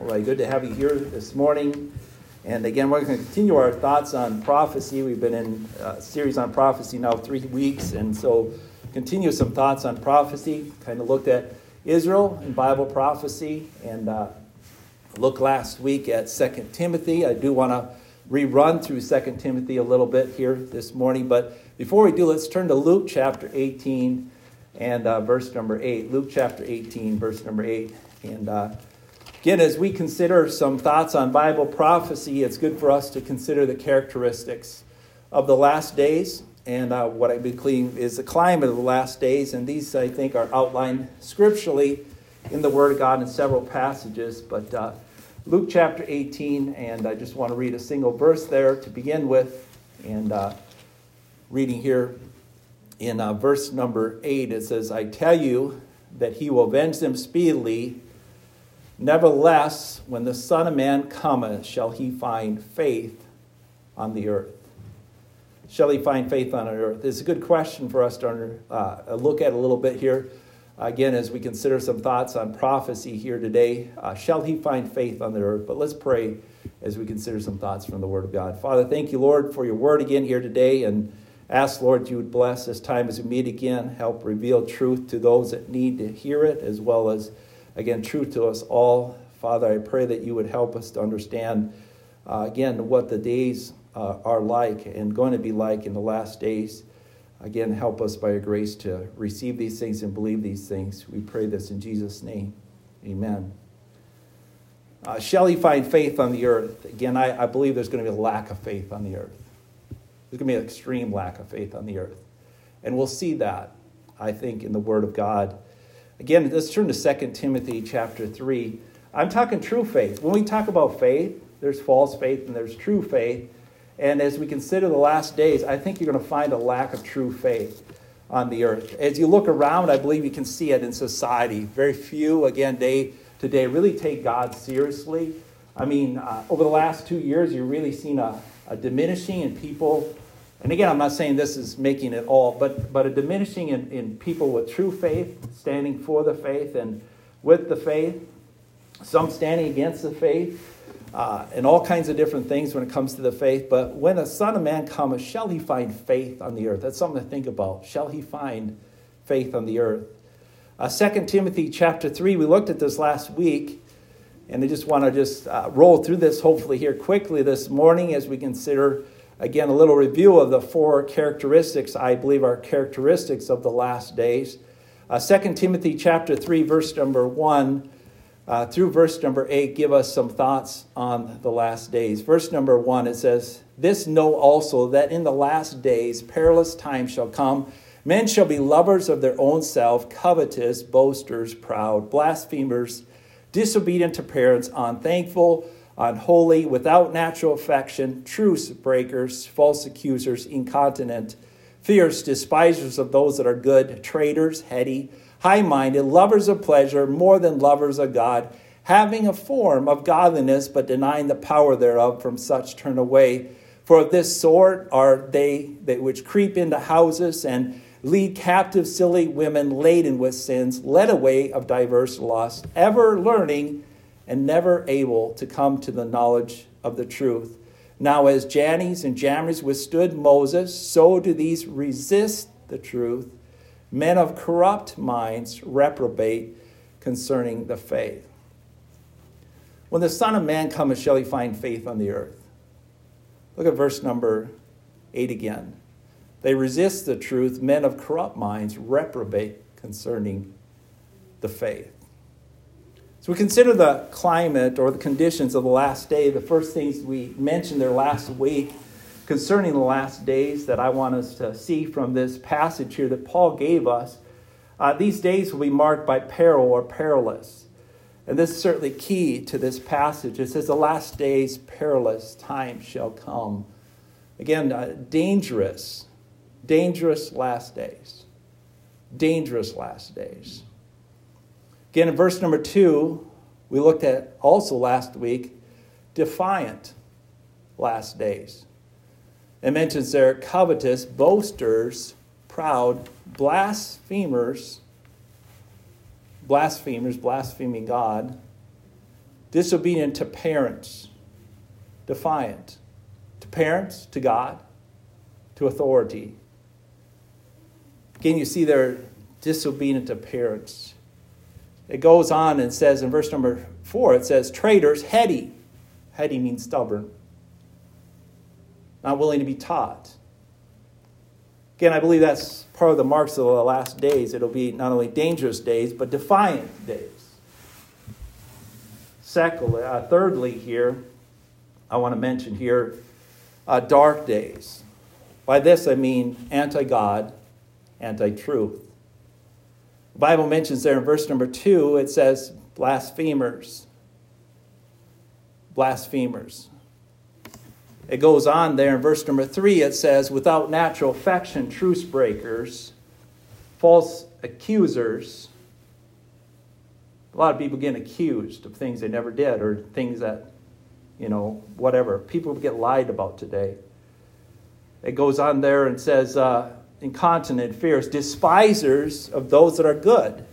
All right, good to have you here this morning. And again, we're going to continue our thoughts on prophecy. We've been in a series on prophecy now three weeks, and so continue some thoughts on prophecy. Kind of looked at Israel and Bible prophecy, and uh, look last week at Second Timothy. I do want to rerun through Second Timothy a little bit here this morning, but before we do, let's turn to Luke chapter 18 and uh, verse number 8. Luke chapter 18, verse number 8. And uh, Again, as we consider some thoughts on Bible prophecy, it's good for us to consider the characteristics of the last days and uh, what I believe is the climate of the last days. And these, I think, are outlined scripturally in the Word of God in several passages. But uh, Luke chapter 18, and I just want to read a single verse there to begin with. And uh, reading here in uh, verse number 8, it says, I tell you that he will avenge them speedily. Nevertheless, when the Son of Man cometh, shall he find faith on the earth? Shall he find faith on the earth? It's a good question for us to uh, look at a little bit here. Again, as we consider some thoughts on prophecy here today, uh, shall he find faith on the earth? But let's pray as we consider some thoughts from the Word of God. Father, thank you, Lord, for your word again here today, and ask, Lord, you would bless this time as we meet again, help reveal truth to those that need to hear it, as well as again, true to us all. Father, I pray that you would help us to understand, uh, again, what the days uh, are like and going to be like in the last days. Again, help us by your grace to receive these things and believe these things. We pray this in Jesus' name. Amen. Uh, shall he find faith on the earth? Again, I, I believe there's going to be a lack of faith on the earth. There's going to be an extreme lack of faith on the earth. And we'll see that, I think, in the Word of God. Again, let's turn to 2 Timothy chapter 3. I'm talking true faith. When we talk about faith, there's false faith and there's true faith. And as we consider the last days, I think you're going to find a lack of true faith on the earth. As you look around, I believe you can see it in society. Very few, again, day today really take God seriously. I mean, uh, over the last two years, you've really seen a, a diminishing in people and again, I'm not saying this is making it all, but, but a diminishing in, in people with true faith, standing for the faith and with the faith, some standing against the faith, uh, and all kinds of different things when it comes to the faith. But when a Son of Man cometh, shall he find faith on the earth? That's something to think about. Shall he find faith on the earth? Uh, 2 Timothy chapter 3, we looked at this last week, and I just want to just uh, roll through this hopefully here quickly this morning as we consider Again, a little review of the four characteristics I believe are characteristics of the last days. Uh, 2 Timothy chapter 3, verse number 1 uh, through verse number 8 give us some thoughts on the last days. Verse number 1, it says, This know also that in the last days perilous times shall come. Men shall be lovers of their own self, covetous, boasters, proud, blasphemers, disobedient to parents, unthankful unholy, without natural affection, truce breakers, false accusers, incontinent, fierce, despisers of those that are good, traitors, heady, high minded, lovers of pleasure, more than lovers of God, having a form of godliness, but denying the power thereof, from such turn away. For of this sort are they that which creep into houses and lead captive silly women laden with sins, led away of diverse lusts, ever learning and never able to come to the knowledge of the truth. Now, as Jannes and Jambres withstood Moses, so do these resist the truth. Men of corrupt minds reprobate concerning the faith. When the Son of Man cometh, shall he find faith on the earth? Look at verse number 8 again. They resist the truth. Men of corrupt minds reprobate concerning the faith. So we consider the climate or the conditions of the last day. The first things we mentioned there last week concerning the last days that I want us to see from this passage here that Paul gave us. Uh, these days will be marked by peril or perilous. And this is certainly key to this passage. It says, The last days, perilous time shall come. Again, uh, dangerous, dangerous last days. Dangerous last days. Again, in verse number two, we looked at also last week defiant last days. It mentions there covetous, boasters, proud, blasphemers, blasphemers, blaspheming God, disobedient to parents, defiant to parents, to God, to authority. Again, you see they're disobedient to parents. It goes on and says in verse number four, it says, traitors, heady. Heady means stubborn, not willing to be taught. Again, I believe that's part of the marks of the last days. It'll be not only dangerous days, but defiant days. Secondly, uh, thirdly, here, I want to mention here uh, dark days. By this I mean anti God, anti truth. Bible mentions there in verse number two, it says blasphemers. Blasphemers. It goes on there in verse number three, it says, without natural affection, truce breakers, false accusers. A lot of people get accused of things they never did or things that, you know, whatever. People get lied about today. It goes on there and says, uh, incontinent, fierce, despisers of those that are good.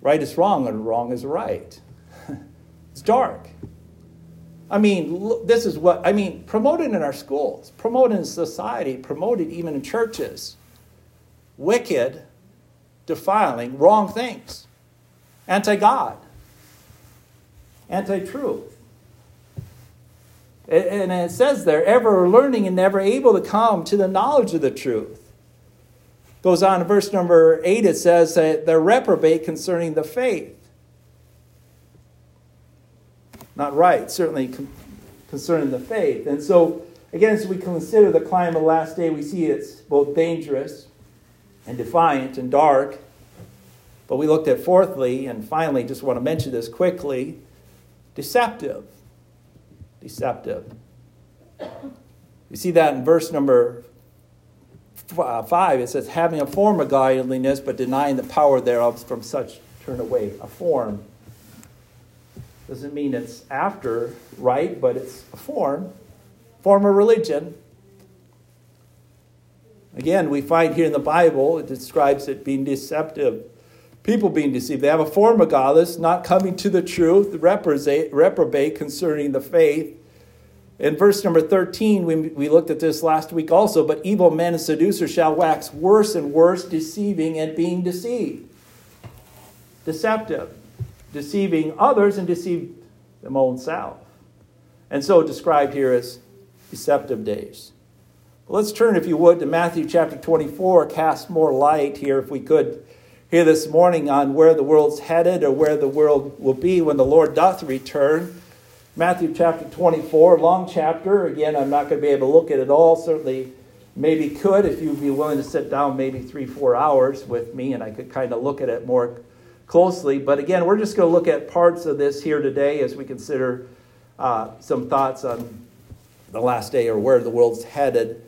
Right is wrong and wrong is right. it's dark. I mean, this is what, I mean, promoted in our schools, promoted in society, promoted even in churches. Wicked, defiling, wrong things. Anti God, anti truth. And it says there, ever learning and never able to come to the knowledge of the truth. Goes on in verse number 8, it says that they're reprobate concerning the faith. Not right, certainly concerning the faith. And so, again, as we consider the climb of the last day, we see it's both dangerous and defiant and dark. But we looked at fourthly, and finally, just want to mention this quickly deceptive deceptive. You see that in verse number uh, 5. It says, having a form of godliness, but denying the power thereof, from such turn away. A form. Doesn't mean it's after right, but it's a form. Form of religion. Again, we find here in the Bible, it describes it being deceptive people being deceived. They have a form of godless, not coming to the truth, reprobate, reprobate concerning the faith. In verse number 13, we, we looked at this last week also, but evil men and seducers shall wax worse and worse, deceiving and being deceived. Deceptive, deceiving others and deceive them own self. And so described here as deceptive days. let's turn, if you would, to Matthew chapter 24, cast more light here, if we could, here this morning on where the world's headed or where the world will be when the Lord doth return. Matthew chapter 24, long chapter. Again, I'm not going to be able to look at it all. Certainly, maybe could if you'd be willing to sit down maybe three, four hours with me and I could kind of look at it more closely. But again, we're just going to look at parts of this here today as we consider uh, some thoughts on the last day or where the world's headed.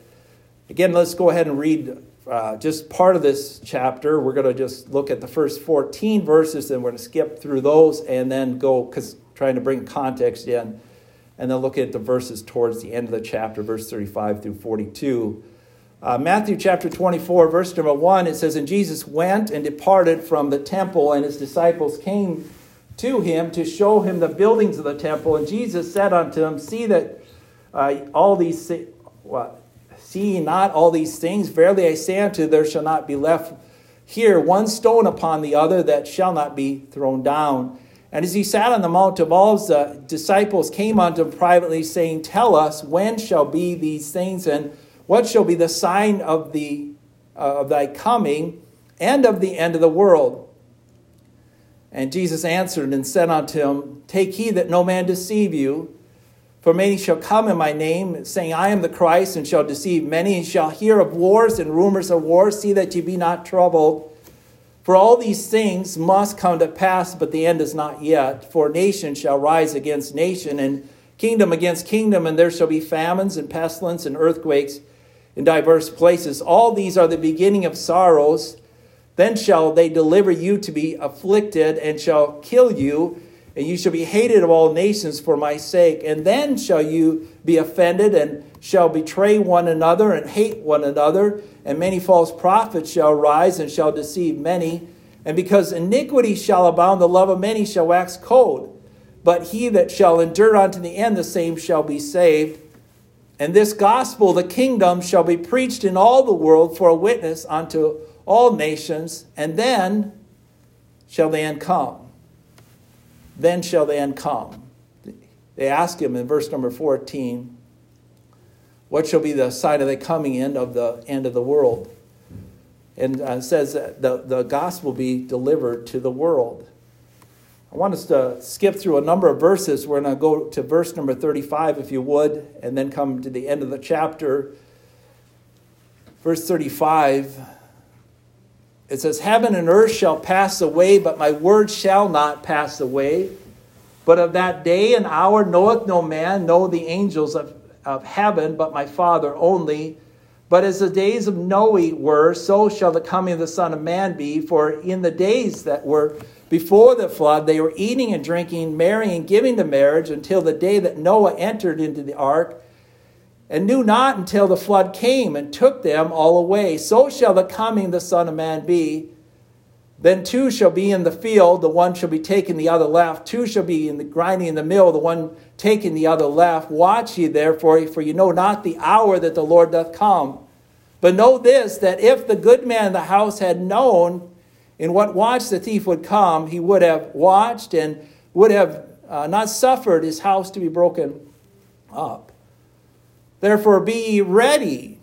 Again, let's go ahead and read uh, just part of this chapter. We're going to just look at the first 14 verses, and we're going to skip through those and then go, because trying to bring context in, and then look at the verses towards the end of the chapter, verse 35 through 42. Uh, Matthew chapter 24, verse number 1, it says, And Jesus went and departed from the temple, and his disciples came to him to show him the buildings of the temple. And Jesus said unto them, See that uh, all these, what? See ye not all these things? Verily I say unto you, there shall not be left here one stone upon the other that shall not be thrown down. And as he sat on the Mount of Olives, the disciples came unto him privately, saying, Tell us, when shall be these things, and what shall be the sign of, the, uh, of thy coming and of the end of the world? And Jesus answered and said unto him, Take heed that no man deceive you. For many shall come in my name, saying, I am the Christ, and shall deceive many, and shall hear of wars and rumors of wars. See that ye be not troubled. For all these things must come to pass, but the end is not yet. For nation shall rise against nation, and kingdom against kingdom, and there shall be famines and pestilence and earthquakes in diverse places. All these are the beginning of sorrows. Then shall they deliver you to be afflicted, and shall kill you and you shall be hated of all nations for my sake. And then shall you be offended and shall betray one another and hate one another. And many false prophets shall rise and shall deceive many. And because iniquity shall abound, the love of many shall wax cold. but he that shall endure unto the end, the same shall be saved. And this gospel, the kingdom, shall be preached in all the world for a witness unto all nations, and then shall the end come. Then shall the end come. They ask him in verse number 14, What shall be the sign of the coming end of the end of the world? And uh, says that the, the gospel be delivered to the world. I want us to skip through a number of verses. We're going to go to verse number 35, if you would, and then come to the end of the chapter. Verse 35, it says, Heaven and earth shall pass away, but my word shall not pass away. But of that day and hour knoweth no man, no the angels of, of heaven, but my Father only. But as the days of Noe were, so shall the coming of the Son of Man be. For in the days that were before the flood, they were eating and drinking, marrying, and giving to marriage until the day that Noah entered into the ark, and knew not until the flood came and took them all away. So shall the coming of the Son of Man be. Then two shall be in the field, the one shall be taken, the other left. Two shall be in the grinding in the mill, the one taken, the other left. Watch ye therefore, for you know not the hour that the Lord doth come. But know this, that if the good man of the house had known, in what watch the thief would come, he would have watched and would have uh, not suffered his house to be broken up. Therefore, be ye ready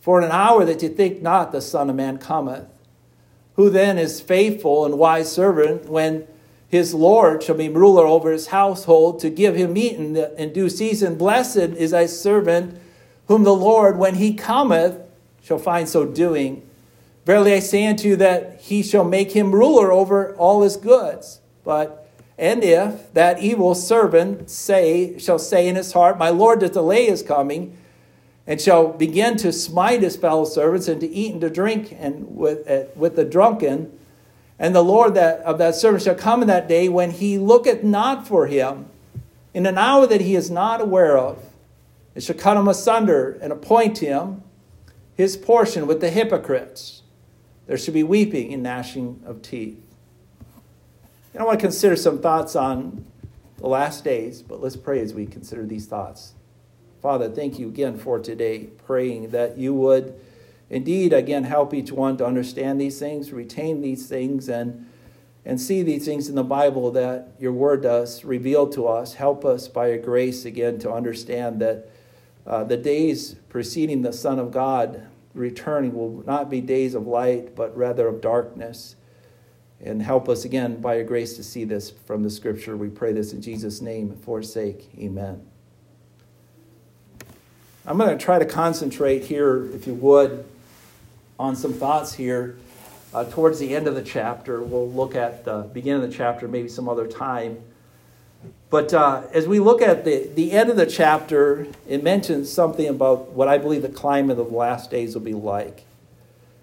for in an hour that you think not the Son of Man cometh. Who then is faithful and wise servant when his Lord shall be ruler over his household to give him meat in, in due season? Blessed is thy servant whom the Lord, when he cometh, shall find so doing. Verily I say unto you that he shall make him ruler over all his goods. But and if that evil servant say shall say in his heart, My Lord the delay is coming, and shall begin to smite his fellow servants and to eat and to drink and with, uh, with the drunken, and the Lord that of that servant shall come in that day when he looketh not for him, in an hour that he is not aware of, it shall cut him asunder and appoint him his portion with the hypocrites. There shall be weeping and gnashing of teeth. And I want to consider some thoughts on the last days, but let's pray as we consider these thoughts. Father, thank you again for today, praying that you would indeed again help each one to understand these things, retain these things, and, and see these things in the Bible that your word does reveal to us. Help us by your grace again to understand that uh, the days preceding the Son of God returning will not be days of light, but rather of darkness. And help us again by your grace to see this from the scripture. We pray this in Jesus' name for sake. Amen. I'm going to try to concentrate here, if you would, on some thoughts here uh, towards the end of the chapter. We'll look at the beginning of the chapter maybe some other time. But uh, as we look at the, the end of the chapter, it mentions something about what I believe the climate of the last days will be like.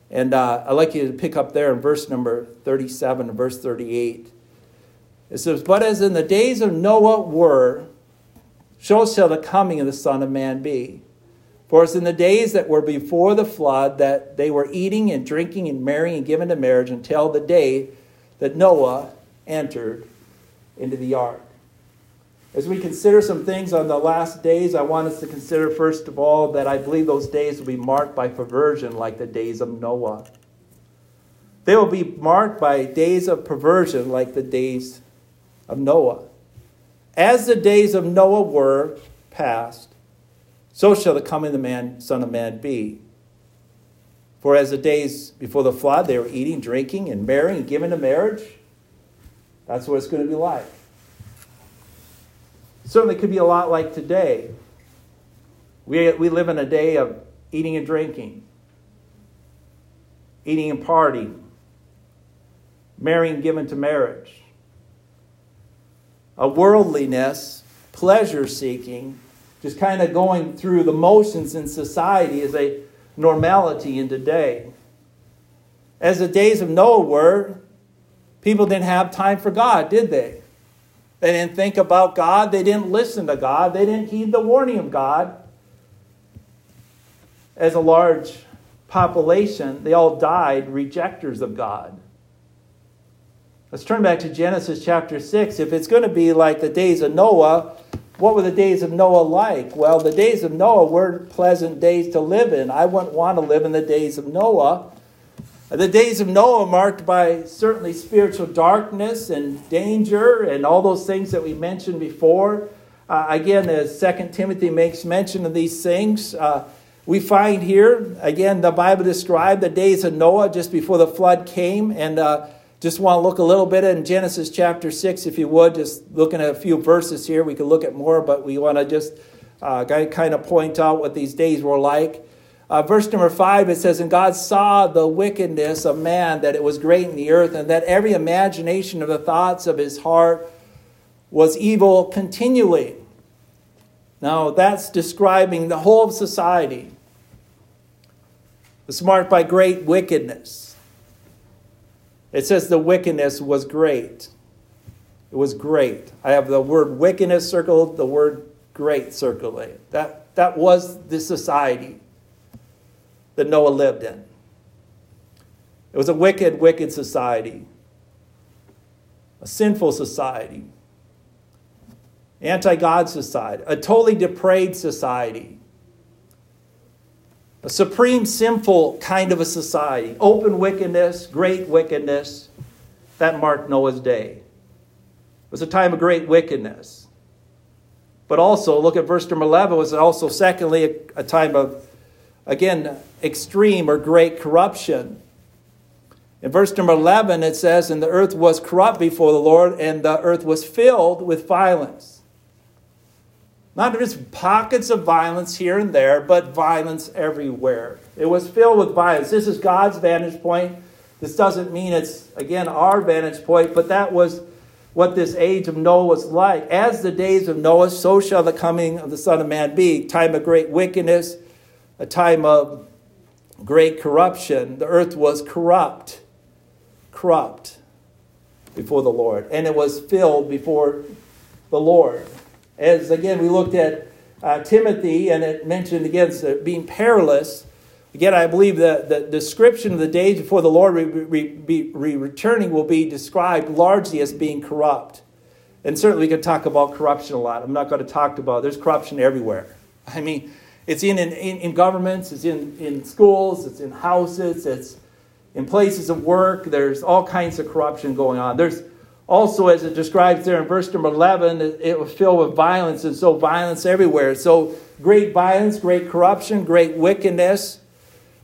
And uh, I'd like you to pick up there in verse number 37 and verse 38. It says, But as in the days of Noah were, so shall the coming of the Son of Man be. For as in the days that were before the flood, that they were eating and drinking and marrying and given to marriage until the day that Noah entered into the ark. As we consider some things on the last days, I want us to consider, first of all, that I believe those days will be marked by perversion like the days of Noah. They will be marked by days of perversion like the days of Noah. As the days of Noah were past, so shall the coming of the man, Son of Man be. For as the days before the flood, they were eating, drinking, and marrying, and giving to marriage. That's what it's going to be like certainly could be a lot like today. We, we live in a day of eating and drinking, eating and partying, marrying given to marriage, a worldliness, pleasure seeking, just kind of going through the motions in society as a normality in today. As the days of Noah were, people didn't have time for God, did they? They didn't think about God. They didn't listen to God. They didn't heed the warning of God. As a large population, they all died rejectors of God. Let's turn back to Genesis chapter 6. If it's going to be like the days of Noah, what were the days of Noah like? Well, the days of Noah were pleasant days to live in. I wouldn't want to live in the days of Noah. The days of Noah marked by certainly spiritual darkness and danger and all those things that we mentioned before. Uh, again, as Second Timothy makes mention of these things, uh, we find here, again, the Bible described the days of Noah just before the flood came. And uh, just want to look a little bit in Genesis chapter 6, if you would, just looking at a few verses here. We could look at more, but we want to just uh, kind of point out what these days were like. Uh, verse number five, it says, And God saw the wickedness of man, that it was great in the earth, and that every imagination of the thoughts of his heart was evil continually. Now, that's describing the whole of society. It's marked by great wickedness. It says the wickedness was great. It was great. I have the word wickedness circled, the word great circled. That, that was the society that Noah lived in. It was a wicked, wicked society, a sinful society, anti God society, a totally depraved society, a supreme sinful kind of a society, open wickedness, great wickedness. That marked Noah's day. It was a time of great wickedness. But also, look at verse number 11, it was also, secondly, a, a time of again, extreme or great corruption. In verse number 11, it says, And the earth was corrupt before the Lord, and the earth was filled with violence. Not just pockets of violence here and there, but violence everywhere. It was filled with violence. This is God's vantage point. This doesn't mean it's, again, our vantage point, but that was what this age of Noah was like. As the days of Noah, so shall the coming of the Son of Man be. Time of great wickedness a time of great corruption. The earth was corrupt, corrupt before the Lord, and it was filled before the Lord. As again, we looked at uh, Timothy, and it mentioned against being perilous. Again, I believe that the description of the days before the Lord re- re- re- returning will be described largely as being corrupt. And certainly we could talk about corruption a lot. I'm not going to talk about there's corruption everywhere. I mean, it's in, in, in governments, it's in, in schools, it's in houses, it's in places of work. There's all kinds of corruption going on. There's also, as it describes there in verse number 11, it, it was filled with violence, and so violence everywhere. So great violence, great corruption, great wickedness.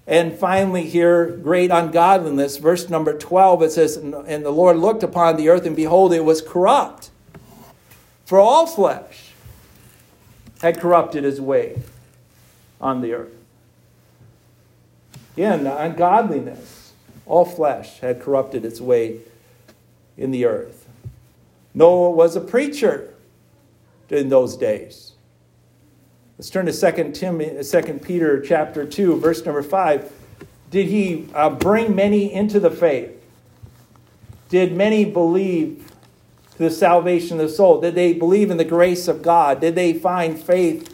And finally, here, great ungodliness. Verse number 12, it says, And the Lord looked upon the earth, and behold, it was corrupt. For all flesh had corrupted his way on the earth. Again, ungodliness, all flesh had corrupted its way in the earth. Noah was a preacher in those days. Let's turn to 2, Tim, 2 Peter chapter 2, verse number 5. Did he uh, bring many into the faith? Did many believe to the salvation of the soul? Did they believe in the grace of God? Did they find faith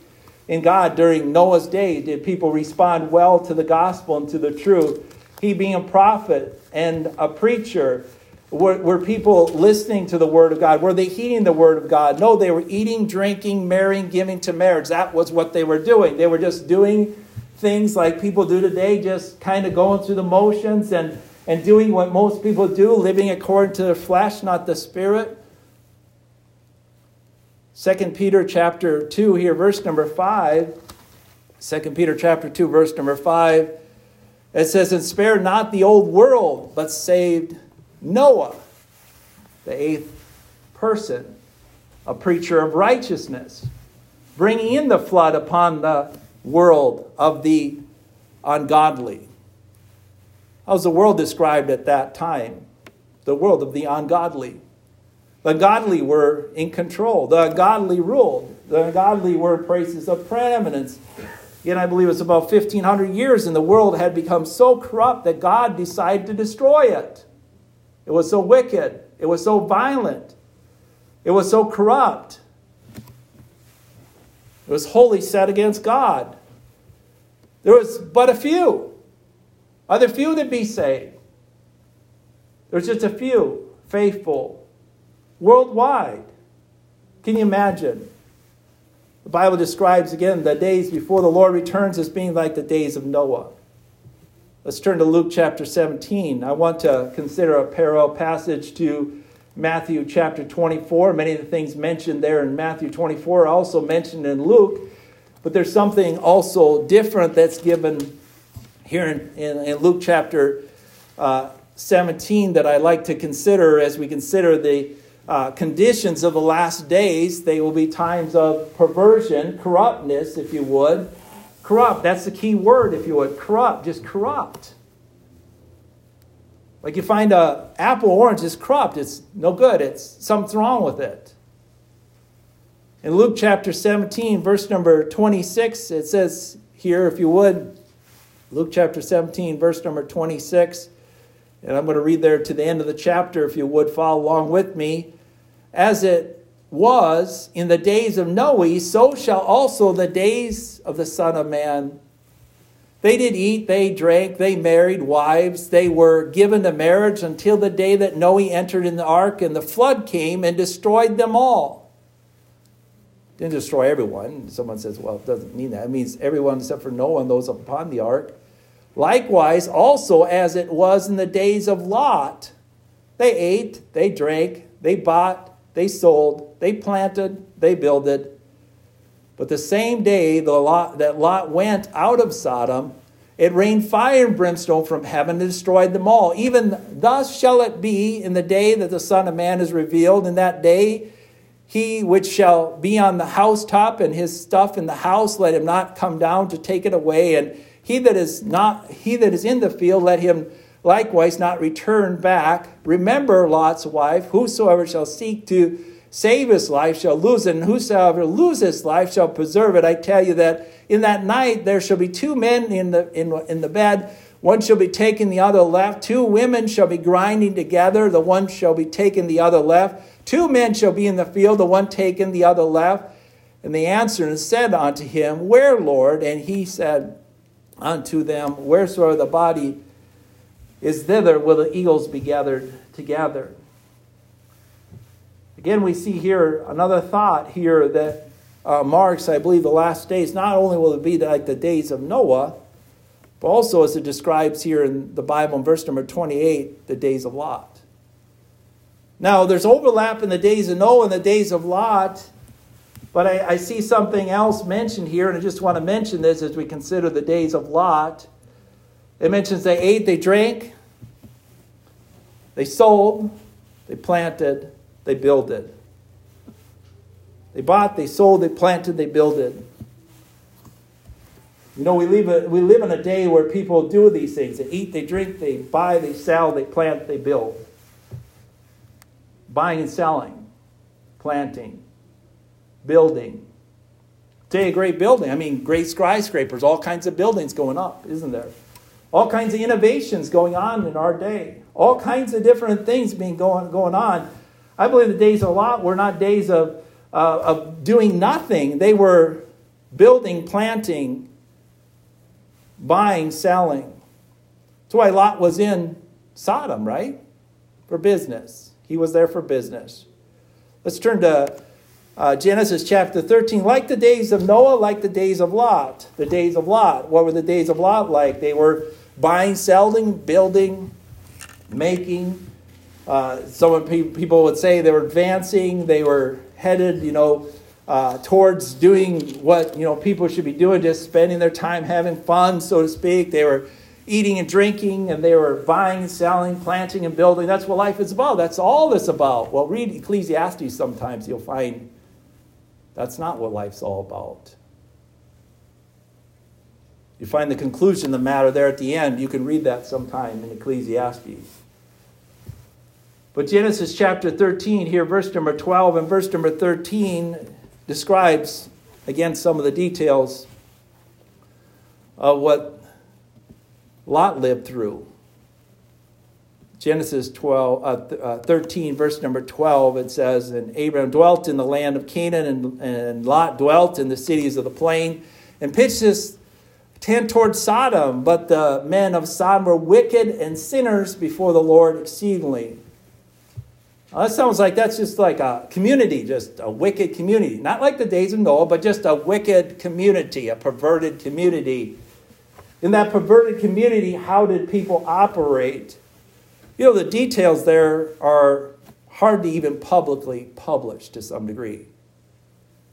in God during Noah's day did people respond well to the gospel and to the truth. He being a prophet and a preacher, were, were people listening to the word of God? Were they heeding the word of God? No, they were eating, drinking, marrying, giving to marriage. That was what they were doing. They were just doing things like people do today, just kind of going through the motions and, and doing what most people do, living according to the flesh, not the spirit. Second Peter chapter 2 here, verse number 5. 2 Peter chapter 2, verse number 5. It says, And spare not the old world, but saved Noah, the eighth person, a preacher of righteousness, bringing in the flood upon the world of the ungodly. How's the world described at that time? The world of the ungodly. The godly were in control. The godly ruled. The godly were places of preeminence. Again, I believe it's about 1,500 years, and the world had become so corrupt that God decided to destroy it. It was so wicked. It was so violent. It was so corrupt. It was wholly set against God. There was but a few. Are there few that be saved? There's just a few faithful worldwide. Can you imagine? The Bible describes again the days before the Lord returns as being like the days of Noah. Let's turn to Luke chapter 17. I want to consider a parallel passage to Matthew chapter 24. Many of the things mentioned there in Matthew 24 are also mentioned in Luke, but there's something also different that's given here in, in, in Luke chapter uh, 17 that I like to consider as we consider the uh, conditions of the last days. They will be times of perversion, corruptness, if you would. Corrupt, that's the key word, if you would. Corrupt, just corrupt. Like you find a apple orange is corrupt, it's no good, it's something's wrong with it. In Luke chapter 17, verse number 26, it says here, if you would, Luke chapter 17, verse number 26. And I'm going to read there to the end of the chapter if you would follow along with me. As it was in the days of Noe, so shall also the days of the Son of Man. They did eat, they drank, they married wives, they were given to marriage until the day that Noe entered in the ark, and the flood came and destroyed them all. Didn't destroy everyone. Someone says, well, it doesn't mean that. It means everyone except for Noah and those upon the ark. Likewise, also as it was in the days of Lot, they ate, they drank, they bought, they sold, they planted, they builded. But the same day the Lot, that Lot went out of Sodom, it rained fire and brimstone from heaven and destroyed them all. Even thus shall it be in the day that the Son of Man is revealed. In that day, he which shall be on the housetop and his stuff in the house, let him not come down to take it away. And he that is not he that is in the field, let him likewise not return back. Remember Lot's wife, whosoever shall seek to save his life shall lose it, and whosoever loses life shall preserve it. I tell you that in that night there shall be two men in the in, in the bed. One shall be taken, the other left. Two women shall be grinding together, the one shall be taken, the other left. Two men shall be in the field, the one taken, the other left. And they answered and said unto him, Where, Lord? And he said, unto them. Wheresoever the body is thither will the eagles be gathered together. Again, we see here another thought here that uh, marks, I believe, the last days. Not only will it be like the days of Noah, but also, as it describes here in the Bible in verse number 28, the days of Lot. Now, there's overlap in the days of Noah and the days of Lot but I, I, see something else mentioned here, and I just want to mention this as we consider the days of Lot. It mentions they ate, they drank, they sold, they planted, they builded. They bought, they sold, they planted, they builded. You know, we live, a, we live in a day where people do these things. They eat, they drink, they buy, they sell, they plant, they build. Buying and selling, planting, building. Today, a great building. I mean, great skyscrapers, all kinds of buildings going up, isn't there? All kinds of innovations going on in our day. All kinds of different things being going, going on. I believe the days of Lot were not days of, uh, of doing nothing. They were building, planting, buying, selling. That's why Lot was in Sodom, right? For business. He was there for business. Let's turn to uh, Genesis chapter 13, like the days of Noah, like the days of Lot. The days of Lot. What were the days of Lot like? They were buying, selling, building, making. Uh, some people would say they were advancing, they were headed, you know, uh, towards doing what, you know, people should be doing, just spending their time having fun, so to speak. They were eating and drinking, and they were buying, selling, planting, and building. That's what life is about. That's all this about. Well, read Ecclesiastes sometimes, you'll find that's not what life's all about. You find the conclusion of the matter there at the end. You can read that sometime in Ecclesiastes. But Genesis chapter 13, here, verse number 12 and verse number 13 describes, again, some of the details of what Lot lived through. Genesis 12, uh, uh, 13, verse number 12, it says, And Abram dwelt in the land of Canaan, and, and Lot dwelt in the cities of the plain, and pitched his tent toward Sodom. But the men of Sodom were wicked and sinners before the Lord exceedingly. Well, that sounds like that's just like a community, just a wicked community. Not like the days of Noah, but just a wicked community, a perverted community. In that perverted community, how did people operate? You know, the details there are hard to even publicly publish to some degree.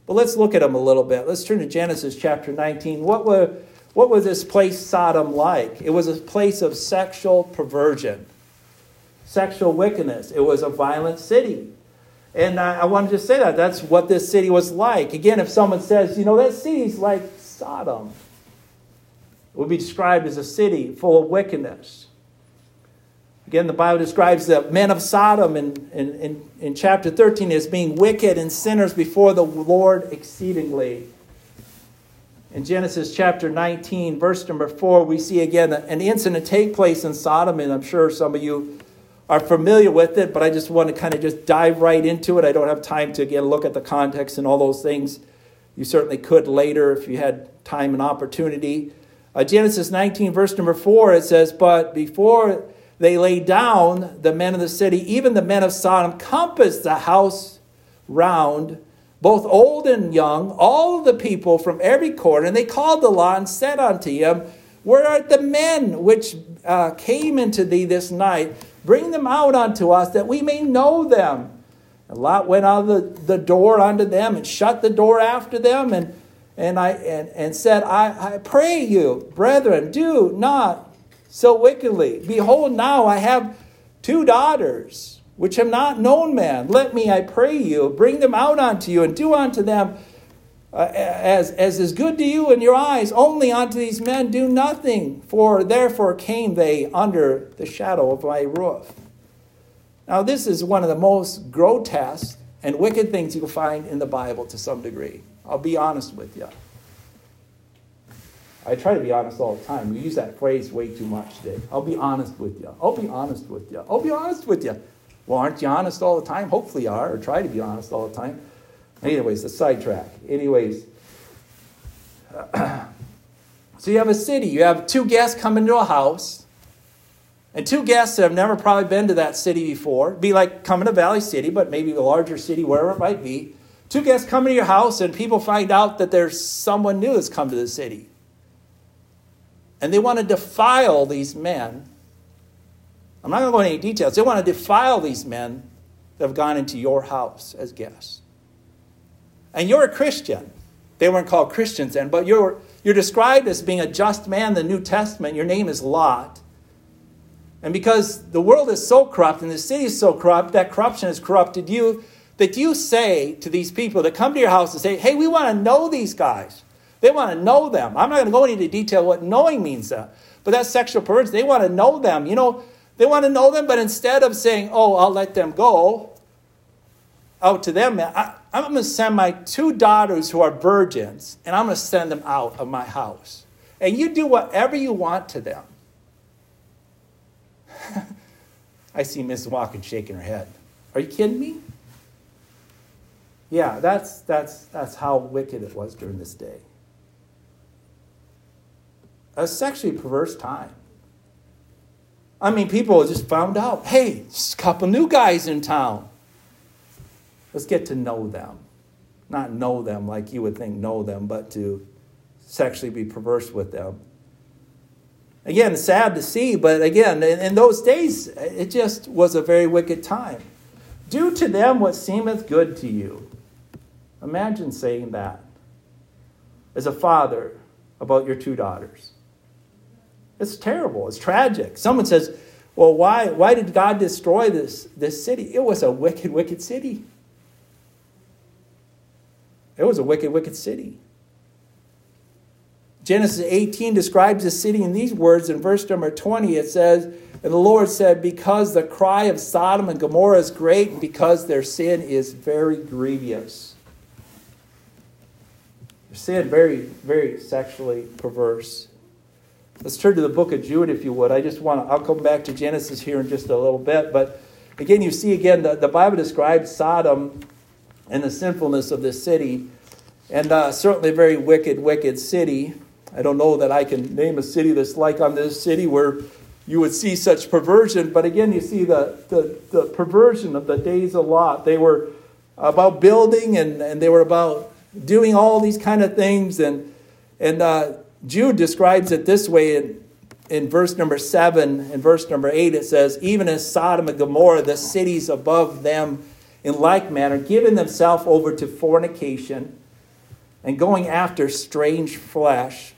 But let's look at them a little bit. Let's turn to Genesis chapter 19. What were what was this place Sodom like? It was a place of sexual perversion, sexual wickedness. It was a violent city. And I, I wanted to just say that. That's what this city was like. Again, if someone says, you know, that city's like Sodom, it would be described as a city full of wickedness. Again, the Bible describes the men of Sodom in, in, in, in chapter 13 as being wicked and sinners before the Lord exceedingly in Genesis chapter 19, verse number 4, we see again an incident take place in Sodom, and I'm sure some of you are familiar with it, but I just want to kind of just dive right into it. I don't have time to again look at the context and all those things. You certainly could later if you had time and opportunity. Uh, Genesis 19, verse number 4, it says, But before they lay down, the men of the city, even the men of Sodom, compassed the house round both old and young, all the people from every quarter, and they called the law and said unto him, Where are the men which uh, came into thee this night? Bring them out unto us, that we may know them. Lot went out of the, the door unto them and shut the door after them, and, and, I, and, and said, I, I pray you, brethren, do not so wickedly. Behold, now I have two daughters which have not known man. Let me, I pray you, bring them out unto you, and do unto them uh, as, as is good to you in your eyes. Only unto these men do nothing, for therefore came they under the shadow of my roof. Now, this is one of the most grotesque and wicked things you can find in the Bible to some degree. I'll be honest with you. I try to be honest all the time. We use that phrase way too much today. I'll be honest with you. I'll be honest with you. I'll be honest with you. Well, aren't you honest all the time? Hopefully you are, or try to be honest all the time. Anyways, the sidetrack. Anyways, so you have a city. You have two guests come into a house, and two guests that have never probably been to that city before. Be like coming to Valley City, but maybe a larger city, wherever it might be. Two guests come into your house, and people find out that there's someone new that's come to the city. And they want to defile these men I'm not going to go into any details. They want to defile these men that have gone into your house as guests. And you're a Christian. They weren't called Christians then, but you're, you're described as being a just man in the New Testament. Your name is Lot. And because the world is so corrupt and the city is so corrupt, that corruption has corrupted you, that you say to these people that come to your house and say, hey, we want to know these guys. They want to know them. I'm not going to go into detail what knowing means, uh, but that's sexual perversion. They want to know them. You know, they want to know them, but instead of saying, oh, I'll let them go out to them, I, I'm going to send my two daughters who are virgins, and I'm going to send them out of my house. And you do whatever you want to them. I see Mrs. Walken shaking her head. Are you kidding me? Yeah, that's, that's, that's how wicked it was during this day. A sexually perverse time. I mean, people just found out hey, there's a couple new guys in town. Let's get to know them. Not know them like you would think know them, but to sexually be perverse with them. Again, sad to see, but again, in, in those days, it just was a very wicked time. Do to them what seemeth good to you. Imagine saying that as a father about your two daughters. It's terrible. It's tragic. Someone says, well, why, why did God destroy this, this city? It was a wicked, wicked city. It was a wicked, wicked city. Genesis 18 describes the city in these words. In verse number 20, it says, And the Lord said, Because the cry of Sodom and Gomorrah is great, and because their sin is very grievous. Their sin very, very sexually perverse. Let's turn to the book of Jude, if you would. I just want to, I'll come back to Genesis here in just a little bit. But again, you see again, the, the Bible describes Sodom and the sinfulness of this city. And uh, certainly a very wicked, wicked city. I don't know that I can name a city that's like on this city where you would see such perversion. But again, you see the, the, the perversion of the days of Lot. They were about building and, and they were about doing all these kind of things. And, and uh, Jude describes it this way in, in verse number 7 and verse number 8. It says, Even as Sodom and Gomorrah, the cities above them, in like manner, giving themselves over to fornication and going after strange flesh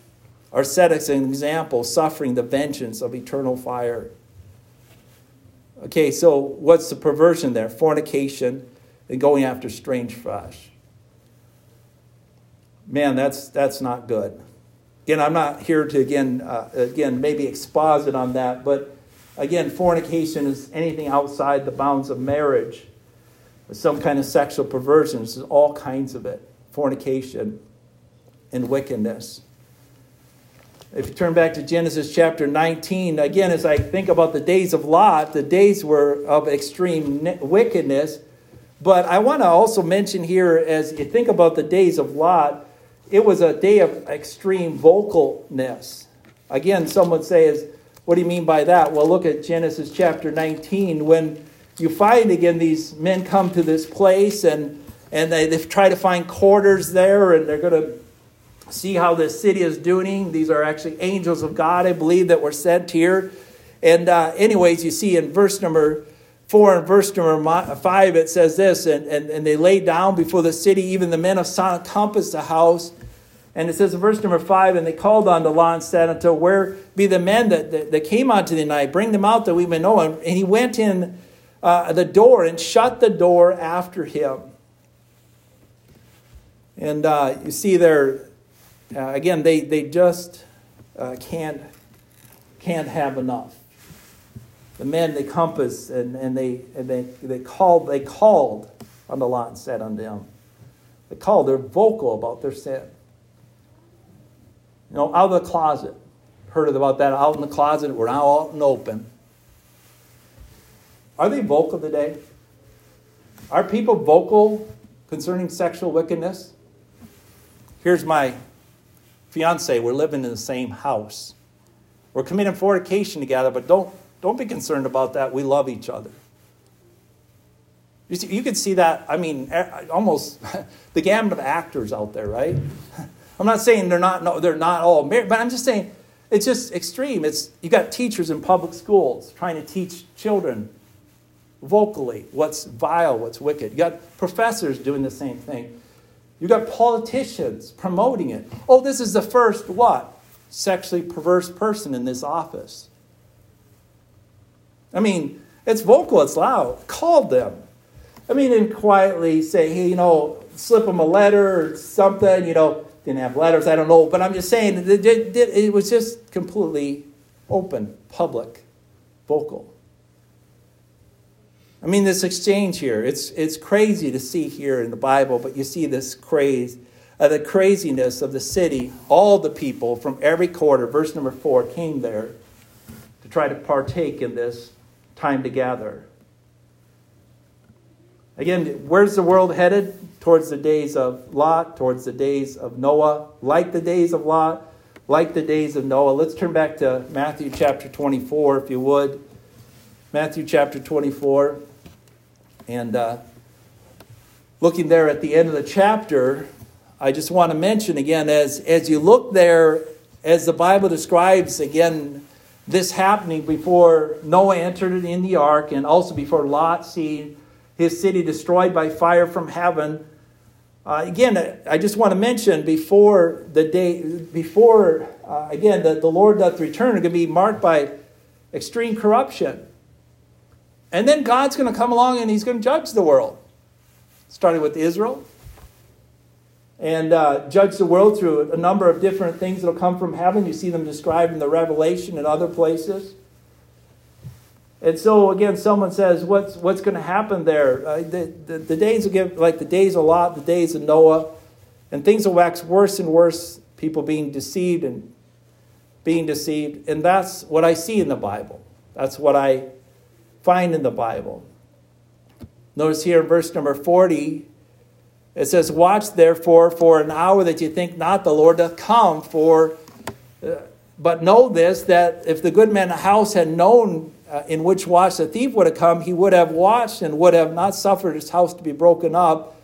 are set as an example, suffering the vengeance of eternal fire. Okay, so what's the perversion there? Fornication and going after strange flesh. Man, that's, that's not good. Again, I'm not here to, again, uh, again, maybe exposit on that, but again, fornication is anything outside the bounds of marriage. Some kind of sexual perversion. All kinds of it. Fornication and wickedness. If you turn back to Genesis chapter 19, again, as I think about the days of Lot, the days were of extreme wickedness. But I want to also mention here, as you think about the days of Lot, it was a day of extreme vocalness. Again, some would say, is, what do you mean by that? Well, look at Genesis chapter 19 when you find again these men come to this place and, and they, they try to find quarters there and they're going to see how this city is doing. These are actually angels of God, I believe, that were sent here. And, uh, anyways, you see in verse number four and verse number five, it says this and, and, and they laid down before the city, even the men of Sodom compassed the house. And it says in verse number five, and they called on unto Lot and said unto where be the men that, that, that, came unto the night? Bring them out that we may know. And he went in uh, the door and shut the door after him. And uh, you see there, uh, again, they, they just uh, can't, can't have enough. The men they compassed and, and, they, and they, they called they called on the Lot and said unto them. They called, they're vocal about their sin. You know, out of the closet. Heard about that out in the closet. We're now out and open. Are they vocal today? Are people vocal concerning sexual wickedness? Here's my fiance, we're living in the same house. We're committing fornication together, but don't, don't be concerned about that. We love each other. You, see, you can see that, I mean, almost the gamut of actors out there, right? I'm not saying they're not, no, they're not all married, but I'm just saying it's just extreme. It's, you got teachers in public schools trying to teach children vocally what's vile, what's wicked. You got professors doing the same thing. You got politicians promoting it. Oh, this is the first what? Sexually perverse person in this office. I mean, it's vocal, it's loud. Call them. I mean, and quietly say, hey, you know, slip them a letter or something, you know, didn't have letters, I don't know. But I'm just saying, it was just completely open, public, vocal. I mean, this exchange here, it's, it's crazy to see here in the Bible, but you see this craze, uh, the craziness of the city. All the people from every quarter, verse number four, came there to try to partake in this time together. Again, where's the world headed? Towards the days of Lot, towards the days of Noah, like the days of Lot, like the days of Noah. Let's turn back to Matthew chapter 24, if you would. Matthew chapter 24. And uh, looking there at the end of the chapter, I just want to mention again, as, as you look there, as the Bible describes again this happening before Noah entered in the ark and also before Lot seeing his city destroyed by fire from heaven. Uh, again, I just want to mention before the day, before, uh, again, the, the Lord doth return, are going to be marked by extreme corruption. And then God's going to come along and he's going to judge the world, starting with Israel, and uh, judge the world through a number of different things that will come from heaven. You see them described in the Revelation and other places. And so, again, someone says, What's, what's going to happen there? Uh, the, the, the, days will get like the days of Lot, the days of Noah, and things will wax worse and worse, people being deceived and being deceived. And that's what I see in the Bible. That's what I find in the Bible. Notice here in verse number 40, it says, Watch therefore for an hour that you think not the Lord doth come, for uh, but know this that if the good man of the house had known uh, in which watch the thief would have come, he would have watched and would have not suffered his house to be broken up.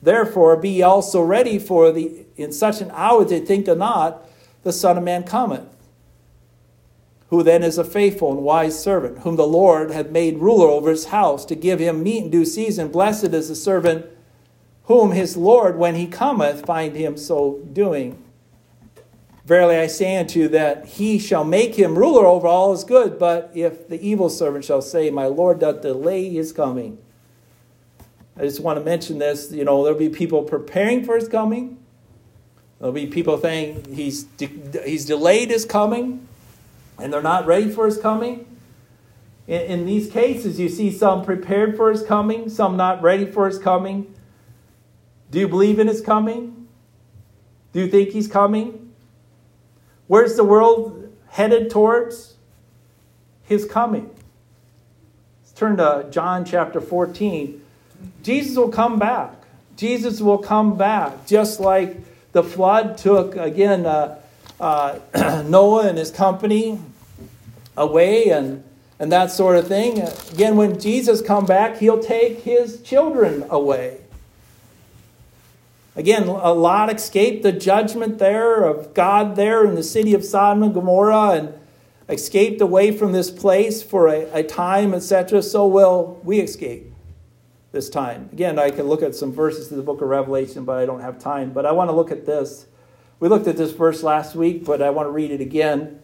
Therefore, be also ready for the in such an hour they think not, the Son of Man cometh. Who then is a faithful and wise servant, whom the Lord hath made ruler over his house, to give him meat in due season. Blessed is the servant whom his Lord, when he cometh, find him so doing. Verily I say unto you that he shall make him ruler over all his good. But if the evil servant shall say, My Lord doth delay his coming. I just want to mention this. You know, there'll be people preparing for his coming. There'll be people saying he's, de- he's delayed his coming and they're not ready for his coming. In, in these cases, you see some prepared for his coming, some not ready for his coming. Do you believe in his coming? Do you think he's coming? Where's the world headed towards? His coming. Let's turn to John chapter 14. Jesus will come back. Jesus will come back, just like the flood took, again, uh, uh, Noah and his company away and, and that sort of thing. Again, when Jesus come back, he'll take his children away. Again, a lot escaped the judgment there of God there in the city of Sodom and Gomorrah and escaped away from this place for a, a time, etc. So will we escape this time. Again, I can look at some verses in the book of Revelation, but I don't have time. But I want to look at this. We looked at this verse last week, but I want to read it again.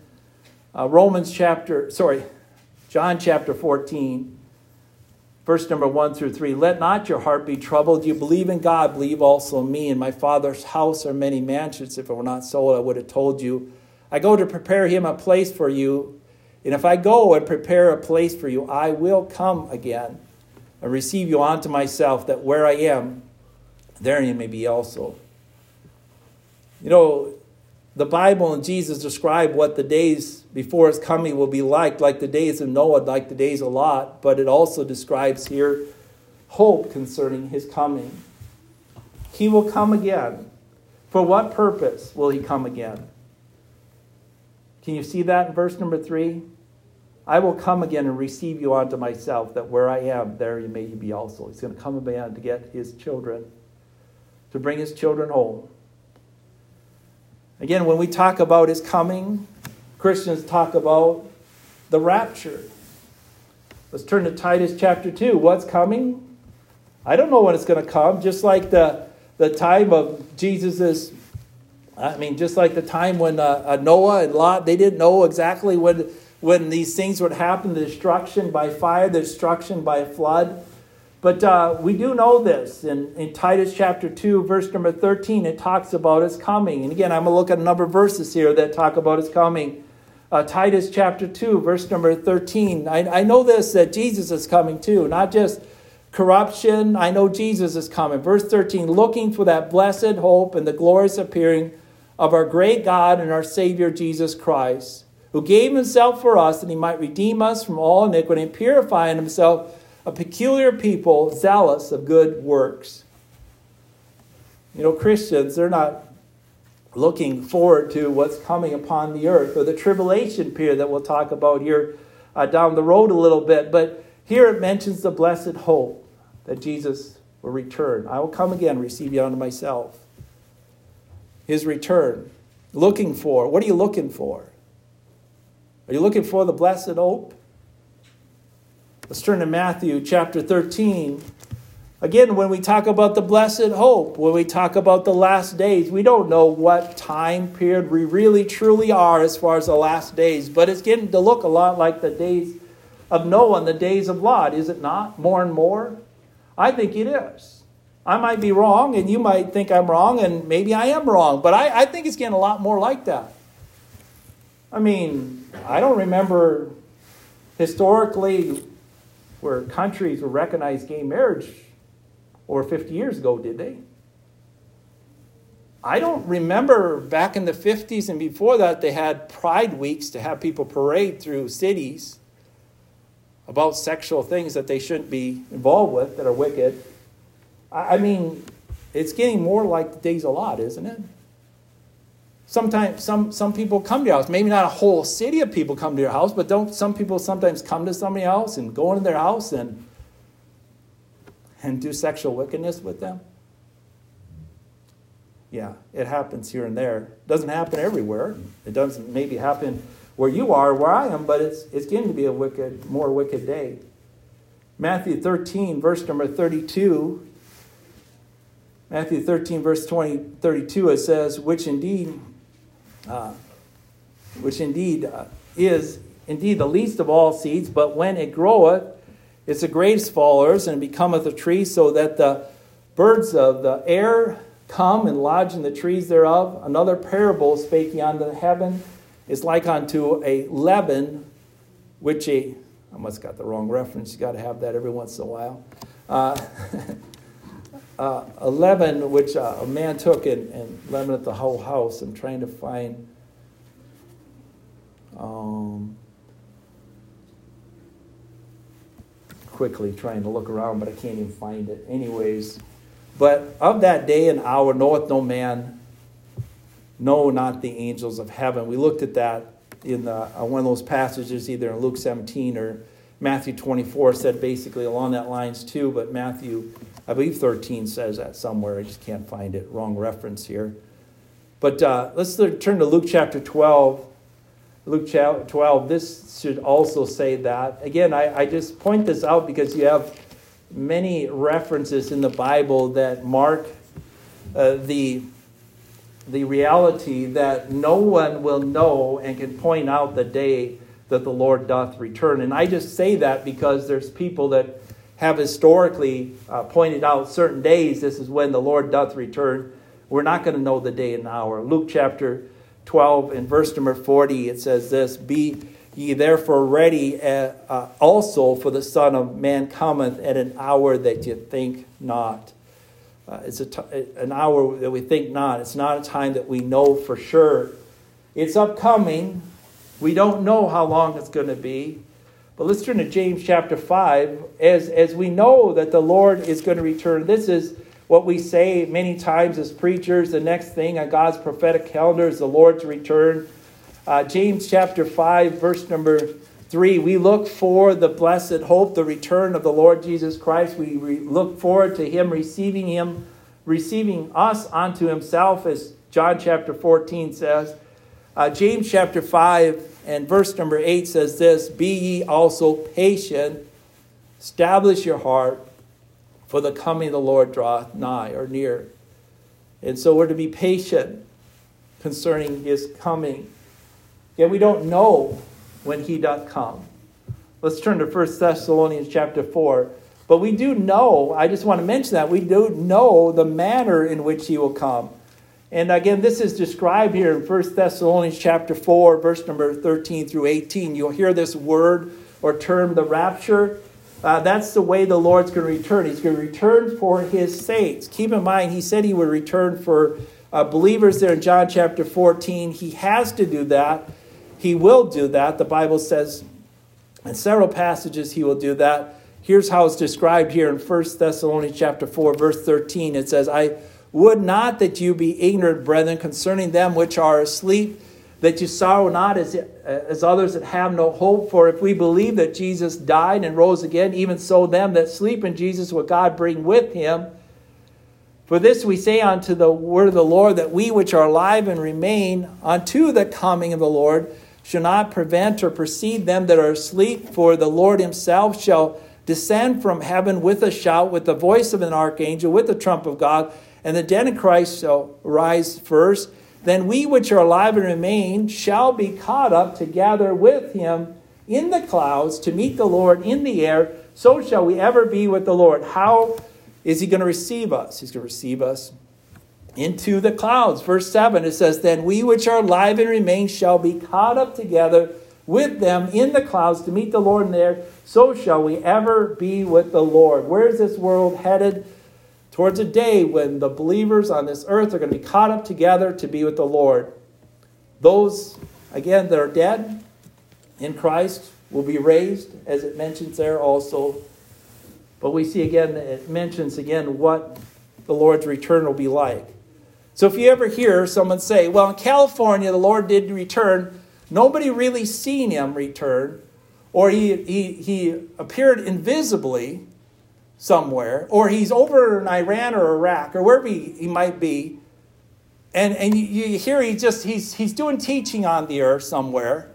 Uh, Romans chapter, sorry, John chapter 14. Verse number one through three Let not your heart be troubled. You believe in God, believe also in me. In my Father's house are many mansions. If it were not so, I would have told you. I go to prepare him a place for you. And if I go and prepare a place for you, I will come again and receive you unto myself, that where I am, there you may be also. You know, the Bible and Jesus describe what the days before his coming will be like, like the days of Noah, like the days of Lot, but it also describes here hope concerning his coming. He will come again. For what purpose will he come again? Can you see that in verse number three? I will come again and receive you unto myself, that where I am, there you may be also. He's going to come again to get his children, to bring his children home. Again, when we talk about his coming, Christians talk about the rapture. Let's turn to Titus chapter 2. What's coming? I don't know when it's going to come, just like the, the time of Jesus's. I mean, just like the time when uh, uh, Noah and Lot, they didn't know exactly when, when these things would happen the destruction by fire, the destruction by flood. But uh, we do know this. In, in Titus chapter 2, verse number 13, it talks about his coming. And again, I'm going to look at a number of verses here that talk about his coming. Uh, Titus chapter 2, verse number 13. I, I know this, that Jesus is coming too, not just corruption. I know Jesus is coming. Verse 13, looking for that blessed hope and the glorious appearing of our great God and our Savior Jesus Christ, who gave himself for us that he might redeem us from all iniquity and purify in himself a peculiar people zealous of good works. You know, Christians, they're not looking forward to what's coming upon the earth or the tribulation period that we'll talk about here uh, down the road a little bit. But here it mentions the blessed hope that Jesus will return. I will come again, receive you unto myself. His return. Looking for. What are you looking for? Are you looking for the blessed hope? Let's turn to Matthew chapter 13. Again, when we talk about the blessed hope, when we talk about the last days, we don't know what time period we really truly are as far as the last days, but it's getting to look a lot like the days of Noah and the days of Lot, is it not? More and more? I think it is. I might be wrong, and you might think I'm wrong, and maybe I am wrong, but I, I think it's getting a lot more like that. I mean, I don't remember historically where countries will recognize gay marriage over 50 years ago, did they? I don't remember back in the 50s and before that they had pride weeks to have people parade through cities about sexual things that they shouldn't be involved with that are wicked. I mean, it's getting more like the days of Lot, isn't it? sometimes some, some people come to your house. Maybe not a whole city of people come to your house, but don't some people sometimes come to somebody else and go into their house and and do sexual wickedness with them? Yeah, it happens here and there. It doesn't happen everywhere. It doesn't maybe happen where you are, where I am, but it's it's getting to be a wicked, more wicked day. Matthew 13, verse number 32. Matthew 13, verse 20, 32, it says, which indeed, uh, which indeed uh, is indeed the least of all seeds, but when it groweth, it's the greatest fallers, and becometh a tree, so that the birds of the air come and lodge in the trees thereof. Another parable spake he unto heaven is like unto a leaven, which a I must got the wrong reference. You got to have that every once in a while. Uh, uh, a leaven which uh, a man took and, and leavened the whole house. I'm trying to find. Um, quickly trying to look around, but I can't even find it. Anyways, but of that day and hour knoweth no man, no, not the angels of heaven. We looked at that in the, uh, one of those passages, either in Luke 17 or Matthew 24, said basically along that lines too, but Matthew, I believe 13 says that somewhere. I just can't find it. Wrong reference here. But uh, let's turn to Luke chapter 12. Luke chapter 12, this should also say that. Again, I, I just point this out because you have many references in the Bible that mark uh, the the reality that no one will know and can point out the day that the Lord doth return. And I just say that because there's people that have historically uh, pointed out certain days, this is when the Lord doth return. We're not going to know the day and hour. Luke chapter 12 and verse number 40, it says this Be ye therefore ready uh, uh, also, for the Son of Man cometh at an hour that ye think not. Uh, it's a t- an hour that we think not. It's not a time that we know for sure. It's upcoming. We don't know how long it's going to be. But let's turn to James chapter 5. As, as we know that the Lord is going to return, this is what we say many times as preachers. The next thing on God's prophetic calendar is the Lord's return. Uh, James chapter 5, verse number 3, we look for the blessed hope, the return of the Lord Jesus Christ. We re- look forward to him receiving him, receiving us unto himself, as John chapter 14 says. Uh, James chapter 5 and verse number 8 says this Be ye also patient, establish your heart, for the coming of the Lord draweth nigh or near. And so we're to be patient concerning his coming. Yet we don't know when he doth come. Let's turn to 1 Thessalonians chapter 4. But we do know, I just want to mention that, we do know the manner in which he will come. And again, this is described here in 1 Thessalonians chapter 4, verse number 13 through 18. You'll hear this word or term, the rapture. Uh, that's the way the Lord's going to return. He's going to return for his saints. Keep in mind, he said he would return for uh, believers there in John chapter 14. He has to do that he will do that. The Bible says in several passages he will do that. Here's how it's described here in 1 Thessalonians chapter 4, verse 13. It says, I would not that you be ignorant, brethren, concerning them which are asleep, that you sorrow not as, as others that have no hope. For if we believe that Jesus died and rose again, even so them that sleep in Jesus will God bring with him. For this we say unto the word of the Lord, that we which are alive and remain unto the coming of the Lord shall not prevent or precede them that are asleep, for the Lord himself shall descend from heaven with a shout, with the voice of an archangel, with the trump of God, and the dead in Christ shall rise first. Then we which are alive and remain shall be caught up together with him in the clouds to meet the Lord in the air. So shall we ever be with the Lord. How is he going to receive us? He's going to receive us into the clouds. Verse 7, it says, Then we which are alive and remain shall be caught up together with them in the clouds to meet the Lord in there. So shall we ever be with the Lord. Where is this world headed? Towards a day when the believers on this earth are going to be caught up together to be with the Lord. Those, again, that are dead in Christ will be raised, as it mentions there also. But we see again, it mentions again what the Lord's return will be like. So if you ever hear someone say, well, in California, the Lord did return, nobody really seen him return, or he, he, he appeared invisibly somewhere, or he's over in Iran or Iraq or wherever he, he might be, and, and you, you hear he just he's, he's doing teaching on the earth somewhere.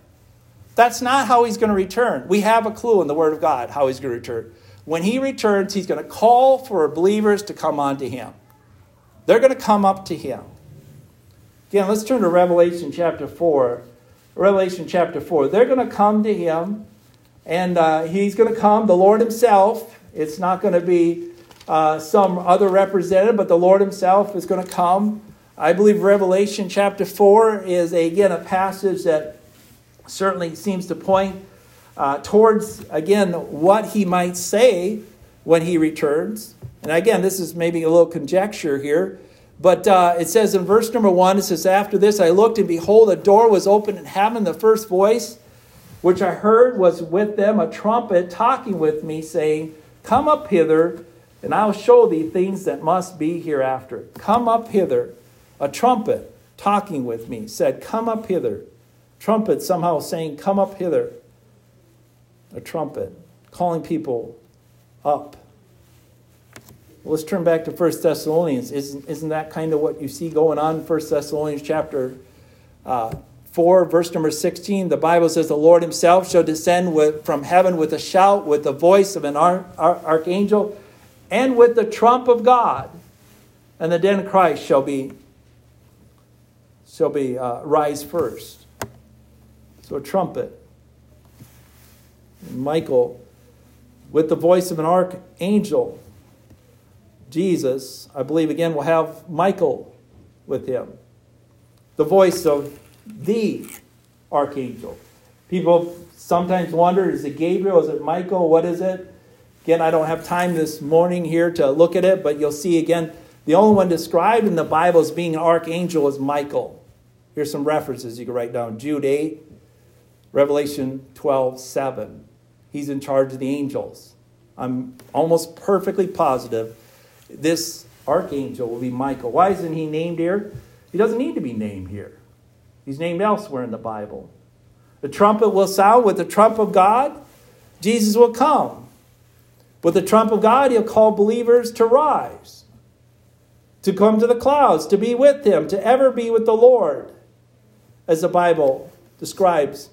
That's not how he's going to return. We have a clue in the Word of God how he's going to return. When he returns, he's going to call for believers to come unto him. They're going to come up to him. Again, let's turn to Revelation chapter 4. Revelation chapter 4. They're going to come to him, and uh, he's going to come, the Lord himself. It's not going to be uh, some other representative, but the Lord himself is going to come. I believe Revelation chapter 4 is, a, again, a passage that certainly seems to point uh, towards, again, what he might say when he returns. And again, this is maybe a little conjecture here, but uh, it says in verse number one, it says, After this I looked, and behold, a door was opened in heaven. The first voice which I heard was with them a trumpet talking with me, saying, Come up hither, and I'll show thee things that must be hereafter. Come up hither. A trumpet talking with me said, Come up hither. Trumpet somehow saying, Come up hither. A trumpet calling people up. Let's turn back to 1 Thessalonians. Isn't, isn't that kind of what you see going on in 1 Thessalonians chapter uh, 4, verse number 16? The Bible says, The Lord himself shall descend with, from heaven with a shout, with the voice of an ar- ar- archangel, and with the trump of God. And the dead in Christ shall be, shall be uh, rise first. So a trumpet. Michael, with the voice of an archangel, Jesus, I believe again, will have Michael with him. The voice of the archangel. People sometimes wonder is it Gabriel? Is it Michael? What is it? Again, I don't have time this morning here to look at it, but you'll see again, the only one described in the Bible as being an archangel is Michael. Here's some references you can write down Jude 8, Revelation 12, 7. He's in charge of the angels. I'm almost perfectly positive this archangel will be Michael. Why isn't he named here? He doesn't need to be named here. He's named elsewhere in the Bible. The trumpet will sound with the trump of God. Jesus will come. With the trump of God, he'll call believers to rise, to come to the clouds, to be with him, to ever be with the Lord, as the Bible describes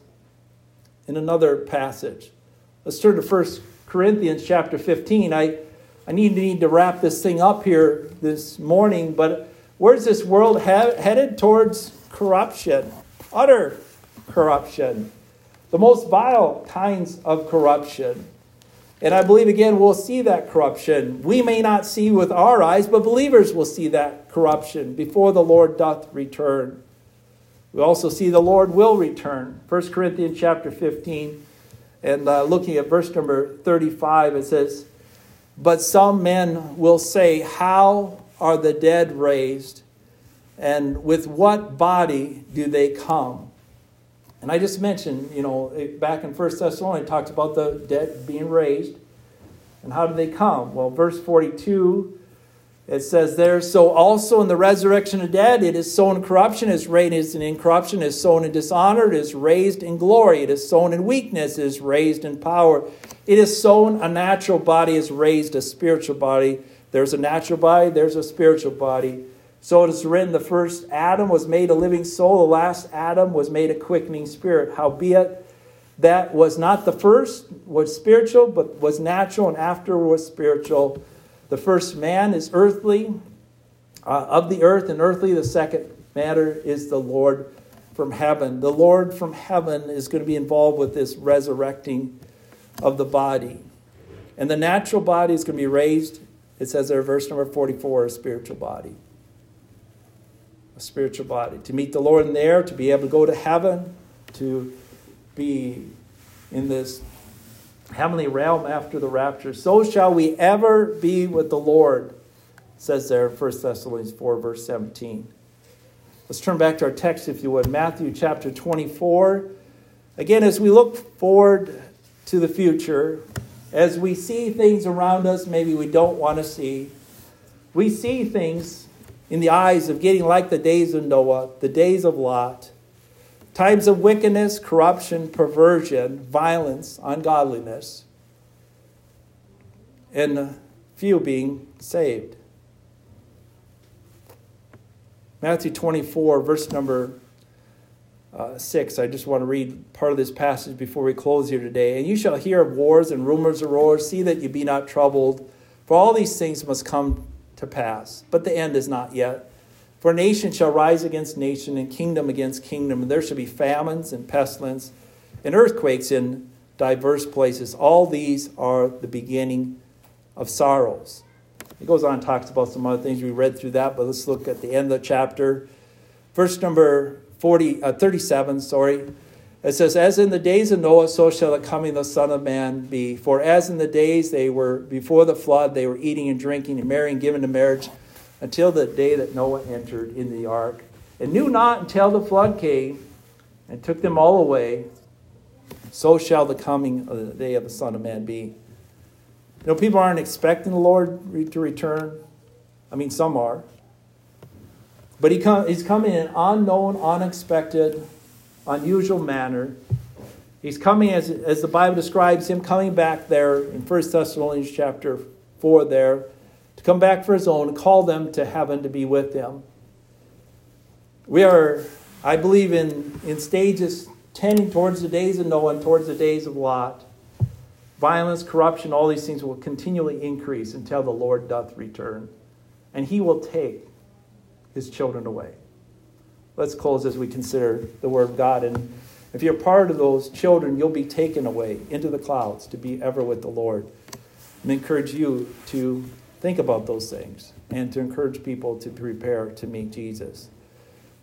in another passage. Let's turn to 1 Corinthians chapter 15. I I need, need to wrap this thing up here this morning, but where's this world he- headed? Towards corruption, utter corruption, the most vile kinds of corruption. And I believe, again, we'll see that corruption. We may not see with our eyes, but believers will see that corruption before the Lord doth return. We also see the Lord will return. 1 Corinthians chapter 15, and uh, looking at verse number 35, it says, but some men will say, How are the dead raised? And with what body do they come? And I just mentioned, you know, eh, back in 1 Thessalonians, talks about the dead being raised. And how do they come? Well, verse 42 it says there, so also in the resurrection of dead, it is sown in corruption, is raised in incorruption, is sown in dishonor, it is raised in glory, it is sown in weakness, it is raised in power. It is sown a natural body, is raised a spiritual body. There's a natural body, there's a spiritual body. So it is written, the first Adam was made a living soul, the last Adam was made a quickening spirit. Howbeit, that was not the first, was spiritual, but was natural, and after was spiritual. The first man is earthly, uh, of the earth, and earthly. The second matter is the Lord from heaven. The Lord from heaven is going to be involved with this resurrecting of the body. And the natural body is going to be raised, it says there, verse number 44, a spiritual body. A spiritual body. To meet the Lord in there, to be able to go to heaven, to be in this heavenly realm after the rapture. So shall we ever be with the Lord, says there in 1 Thessalonians 4, verse 17. Let's turn back to our text, if you would. Matthew chapter 24. Again, as we look forward to the future, as we see things around us maybe we don't want to see, we see things in the eyes of getting like the days of Noah, the days of Lot, times of wickedness, corruption, perversion, violence, ungodliness, and few being saved. Matthew 24, verse number uh, 6. I just want to read part of this passage before we close here today. And you shall hear of wars and rumors of wars. See that you be not troubled, for all these things must come to pass, but the end is not yet. For nation shall rise against nation, and kingdom against kingdom, and there shall be famines and pestilence and earthquakes in diverse places. All these are the beginning of sorrows. He goes on and talks about some other things. We read through that, but let's look at the end of the chapter. Verse number 40, uh, 37, sorry. It says, As in the days of Noah, so shall the coming of the Son of Man be. For as in the days they were before the flood, they were eating and drinking and marrying, given to marriage, until the day that Noah entered in the ark, and knew not until the flood came and took them all away. So shall the coming of the day of the Son of Man be. You know, people aren't expecting the Lord to return. I mean, some are. But he come, he's coming in unknown, unexpected, unusual manner. He's coming, as, as the Bible describes him, coming back there in 1 Thessalonians chapter 4 there, to come back for his own, call them to heaven to be with him. We are, I believe, in, in stages tending towards the days of Noah and towards the days of Lot. Violence, corruption, all these things will continually increase until the Lord doth return. And he will take his children away. Let's close as we consider the Word of God. And if you're part of those children, you'll be taken away into the clouds to be ever with the Lord. And encourage you to think about those things and to encourage people to prepare to meet Jesus.